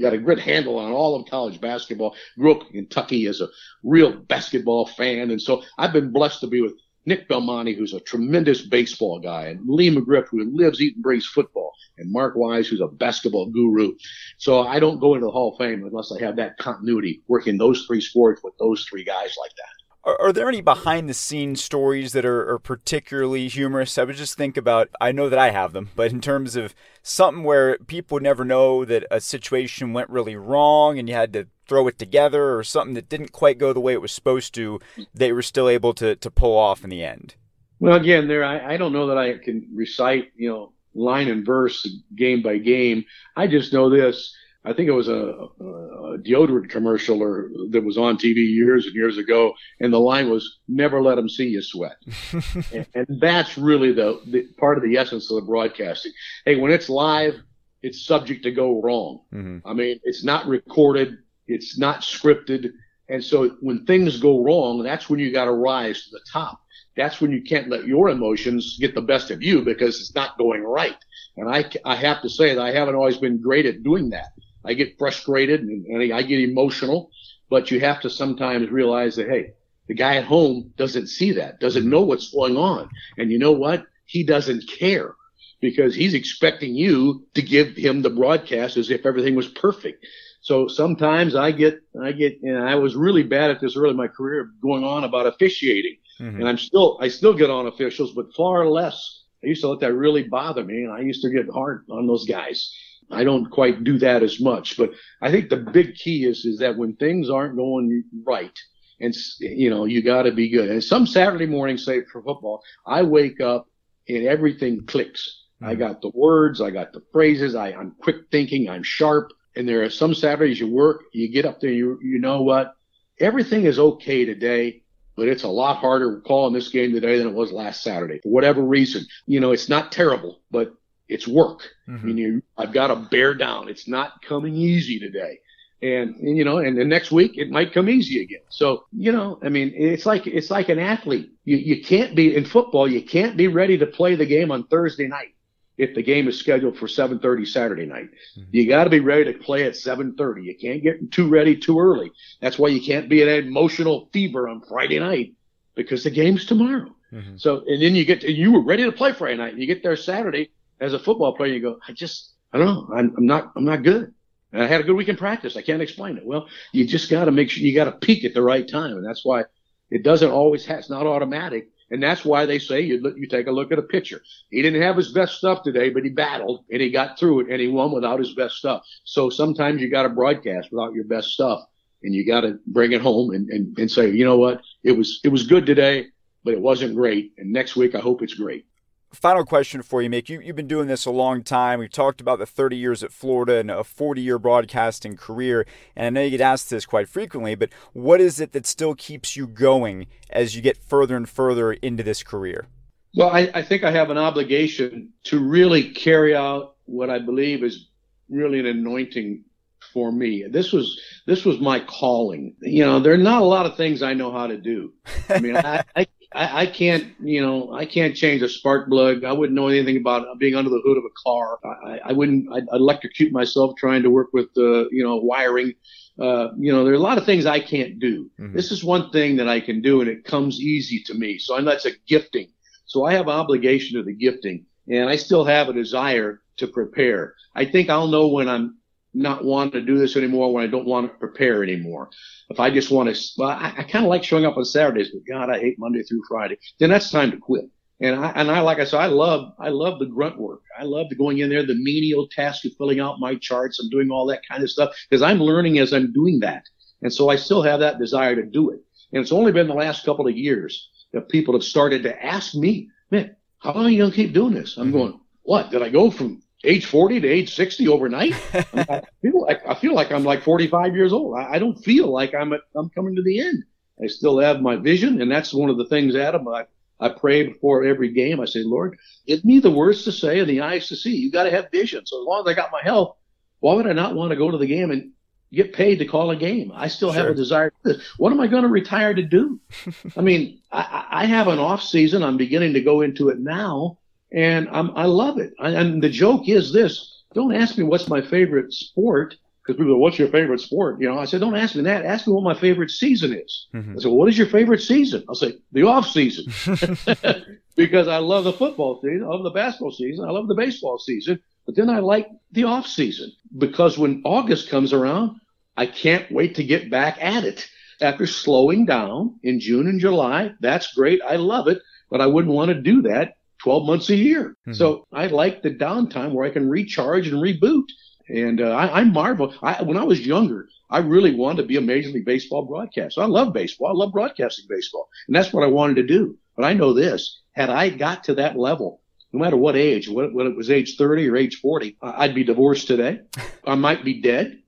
S2: got a good handle on all of college basketball. Grew up in Kentucky as a real basketball fan, and so I've been blessed to be with Nick Belmonte, who's a tremendous baseball guy, and Lee McGriff, who lives, eats, and breathes football, and Mark Wise, who's a basketball guru. So I don't go into the Hall of Fame unless I have that continuity working those three sports with those three guys like that.
S1: Are, are, there any behind the scenes stories that are, are, particularly humorous? I would just think about, I know that I have them, but in terms of something where people would never know that a situation went really wrong and you had to throw it together or something that didn't quite go the way it was supposed to, they were still able to, to pull off in the end.
S2: Well, again, there, I, I don't know that I can recite, you know, line and verse game by game. I just know this I think it was a, a, deodorant commercial or that was on TV years and years ago, and the line was "Never let them see you sweat," [laughs] and, and, that's really the, the, part of the essence of the broadcasting. Hey, when it's live, it's subject to go wrong. Mm-hmm. I mean, it's not recorded, it's not scripted, and so when things go wrong, that's when you got to rise to the top. That's when you can't let your emotions get the best of you because it's not going right. And I, I have to say that I haven't always been great at doing that. I get frustrated and, and I get emotional, but you have to sometimes realize that, hey, the guy at home doesn't see that, doesn't know what's going on. And you know what? He doesn't care because he's expecting you to give him the broadcast as if everything was perfect. So sometimes I get, I get, and I was really bad at this early in my career going on about officiating. Mm-hmm. And I'm still, I still get on officials, but far less. I used to let that really bother me and I used to get hard on those guys. I don't quite do that as much, but I think the big key is is that when things aren't going right, and you know you got to be good. And some Saturday morning, say for football, I wake up and everything clicks. Mm-hmm. I got the words, I got the phrases, I, I'm quick thinking, I'm sharp. And there are some Saturdays you work, you get up there, you you know what, everything is okay today, but it's a lot harder calling this game today than it was last Saturday for whatever reason. You know, it's not terrible, but it's work. Mm-hmm. I mean, I've got to bear down. It's not coming easy today. And, and, you know, and the next week it might come easy again. So, you know, I mean, it's like, it's like an athlete. You, you can't be in football. You can't be ready to play the game on Thursday night if the game is scheduled for 7:30 Saturday night. Mm-hmm. You got to be ready to play at 7:30. You can't get too ready too early. That's why you can't be in an emotional fever on Friday night because the game's tomorrow. Mm-hmm. So and then you get to, you were ready to play Friday night. And you get there Saturday as a football player, you go, I just, I don't know, I'm, I'm not, I'm not good. I had a good week in practice. I can't explain it. Well, you just got to make sure you got to peak at the right time, and that's why it doesn't always. Ha- it's not automatic, and that's why they say you look, you take a look at a pitcher. He didn't have his best stuff today, but he battled and he got through it, and he won without his best stuff. So sometimes you got to broadcast without your best stuff, and you got to bring it home and, and and say, you know what, it was it was good today, but it wasn't great, and next week I hope it's great
S1: final question for you, Mick. You, you've been doing this a long time. We've talked about the 30 years at Florida and a 40 year broadcasting career. And I know you get asked this quite frequently, but what is it that still keeps you going as you get further and further into this career?
S2: Well, I, I think I have an obligation to really carry out what I believe is really an anointing for me. This was this was my calling. You know, there are not a lot of things I know how to do. I mean, [laughs] I, I I, I can't, you know, I can't change a spark plug. I wouldn't know anything about being under the hood of a car. I, I wouldn't. I'd electrocute myself trying to work with, uh, you know, wiring. Uh, you know, there are a lot of things I can't do. Mm-hmm. This is one thing that I can do, and it comes easy to me. So I'm, that's a gifting. So I have an obligation to the gifting, and I still have a desire to prepare. I think I'll know when I'm not want to do this anymore when I don't want to prepare anymore. If I just want to, well, I, I kind of like showing up on Saturdays, but God, I hate Monday through Friday. Then that's time to quit. And I, and I, like I said, I love, I love the grunt work. I love the going in there, the menial task of filling out my charts and doing all that kind of stuff because I'm learning as I'm doing that. And so I still have that desire to do it. And it's only been the last couple of years that people have started to ask me, man, how long are you going to keep doing this? I'm mm-hmm. going, what? Did I go from age 40 to age 60 overnight. [laughs] I feel like I feel like I'm like 45 years old. I, I don't feel like I'm at, I'm coming to the end. I still have my vision, and that's one of the things, Adam. I I pray before every game. I say, Lord, give me the words to say and the eyes to see. You got to have vision. So as long as I got my health, why would I not want to go to the game and get paid to call a game? I still sure. have a desire. What am I going to retire to do? [laughs] I mean, I, I have an off season. I'm beginning to go into it now and I'm, I love it. I, and the joke is this: don't ask me what's my favorite sport because people go, "What's your favorite sport?" You know, I said, "Don't ask me that. Ask me what my favorite season is." Mm-hmm. I said, "What is your favorite season?" I'll say, "The off season," [laughs] because I love the football season, I love the basketball season, I love the baseball season, but then I like the off season because when August comes around, I can't wait to get back at it. After slowing down in June and July, that's great. I love it, but I wouldn't want to do that 12 months a year. Mm-hmm. So I like the downtime where I can recharge and reboot. And uh, I, I marvel. I, when I was younger, I really wanted to be a Major League Baseball broadcaster. I love baseball. I love broadcasting baseball. And that's what I wanted to do. But I know this had I got to that level, no matter what age, whether it was age 30 or age 40, I'd be divorced today. [laughs] I might be dead.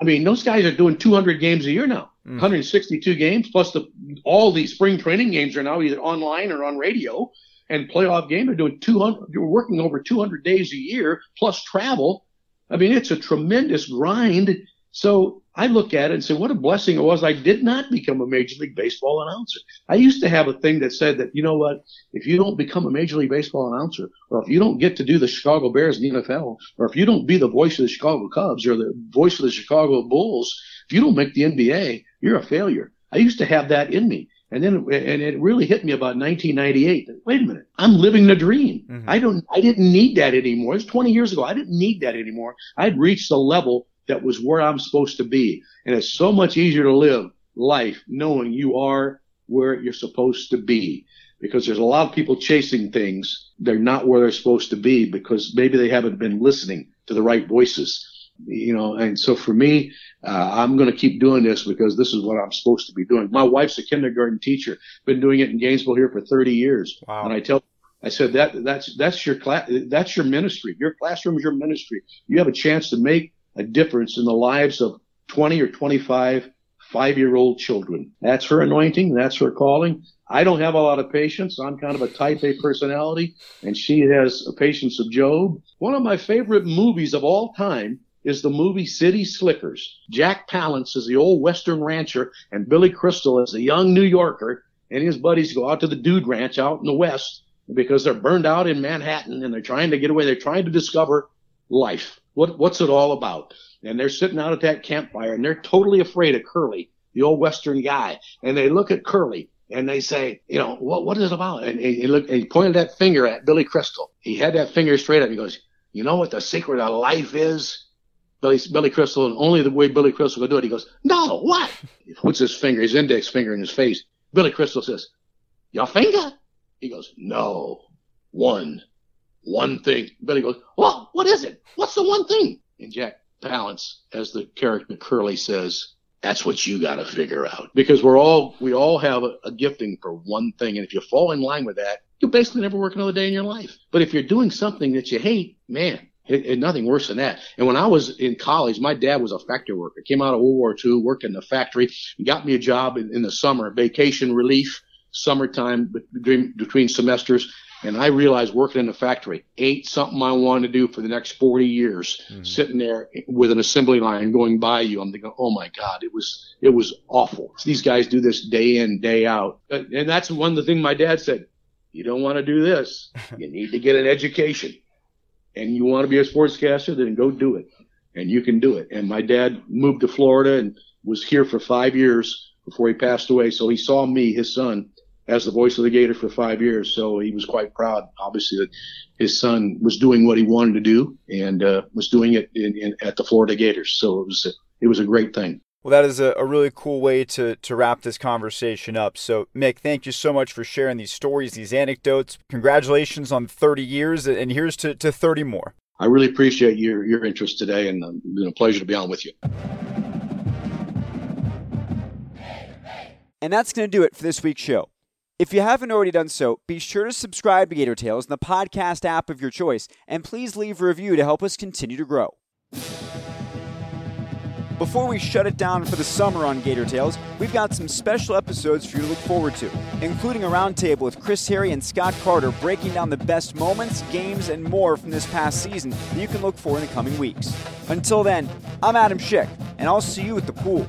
S2: I mean, those guys are doing 200 games a year now, mm. 162 games, plus the all these spring training games are now either online or on radio and playoff game. They're doing 200, you're working over 200 days a year plus travel. I mean, it's a tremendous grind. So I look at it and say, what a blessing it was. I did not become a Major League Baseball announcer. I used to have a thing that said that, you know what, if you don't become a Major League Baseball announcer, or if you don't get to do the Chicago Bears in the NFL, or if you don't be the voice of the Chicago Cubs or the voice of the Chicago Bulls, if you don't make the NBA, you're a failure. I used to have that in me. And then, and it really hit me about 1998. Wait a minute, I'm living the dream. Mm-hmm. I don't, I didn't need that anymore. It's 20 years ago. I didn't need that anymore. I'd reached the level that was where I'm supposed to be. And it's so much easier to live life knowing you are where you're supposed to be. Because there's a lot of people chasing things. They're not where they're supposed to be because maybe they haven't been listening to the right voices you know, and so for me, uh, I'm going to keep doing this because this is what I'm supposed to be doing. My wife's a kindergarten teacher, been doing it in Gainesville here for 30 years. Wow. And I tell, I said that that's that's your class, that's your ministry. Your classroom is your ministry. You have a chance to make a difference in the lives of 20 or 25 five year old children. That's her anointing. That's her calling. I don't have a lot of patience. I'm kind of a type A personality, and she has a patience of Job. One of my favorite movies of all time is the movie City Slickers. Jack Palance is the old Western rancher, and Billy Crystal is the young New Yorker, and his buddies go out to the Dude Ranch out in the West because they're burned out in Manhattan and they're trying to get away. They're trying to discover life. What, what's it all about? And they're sitting out at that campfire and they're totally afraid of Curly, the old Western guy. And they look at Curly and they say, you know, what, what is it about? And he, looked, and he pointed that finger at Billy Crystal. He had that finger straight up. He goes, you know what the secret of life is? Billy, Billy Crystal, and only the way Billy Crystal could do it. He goes, no, what? He puts his finger, his index finger in his face. Billy Crystal says, your finger? He goes, no, one, one thing. Billy goes, well, what is it? What's the one thing? And Jack Palance, as the character Curly says, that's what you got to figure out because we're all, we all have a, a gifting for one thing. And if you fall in line with that, you basically never work another day in your life. But if you're doing something that you hate, man, it, it, nothing worse than that. And when I was in college, my dad was a factory worker. Came out of World War II, worked in the factory, got me a job in, in the summer, vacation relief, summertime between, between semesters. And I realized working in a factory, ain't something I wanted to do for the next 40 years,
S1: Mm-hmm.
S2: sitting there with an assembly line going by you. I'm thinking, oh my God, it was, it was awful. These guys do this day in, day out. And that's one of the things my dad said. You don't want to do this. [laughs] You need to get an education. And you want to be a sportscaster, then go do it. And you can do it. And my dad moved to Florida and was here for five years before he passed away. So he saw me, his son, as the voice of the Gator for five years. So he was quite proud, obviously, that his son was doing what he wanted to do and uh, was doing it in, in, at the Florida Gators. So it was a, it was a great thing.
S1: Well, that is a, a really cool way to, to wrap this conversation up. So, Mick, thank you so much for sharing these stories, these anecdotes. Congratulations on 30 years, and here's to, to 30 more.
S2: I really appreciate your, your interest today, and um, it's been a pleasure to be on with you.
S1: And that's going to do it for this week's show. If you haven't already done so, be sure to subscribe to Gator Tales in the podcast app of your choice, and please leave a review to help us continue to grow. Before we shut it down for the summer on Gator Tales, we've got some special episodes for you to look forward to, including a roundtable with Chris Harry and Scott Carter breaking down the best moments, games, and more from this past season that you can look for in the coming weeks. Until then, I'm Adam Schick, and I'll see you at the pool.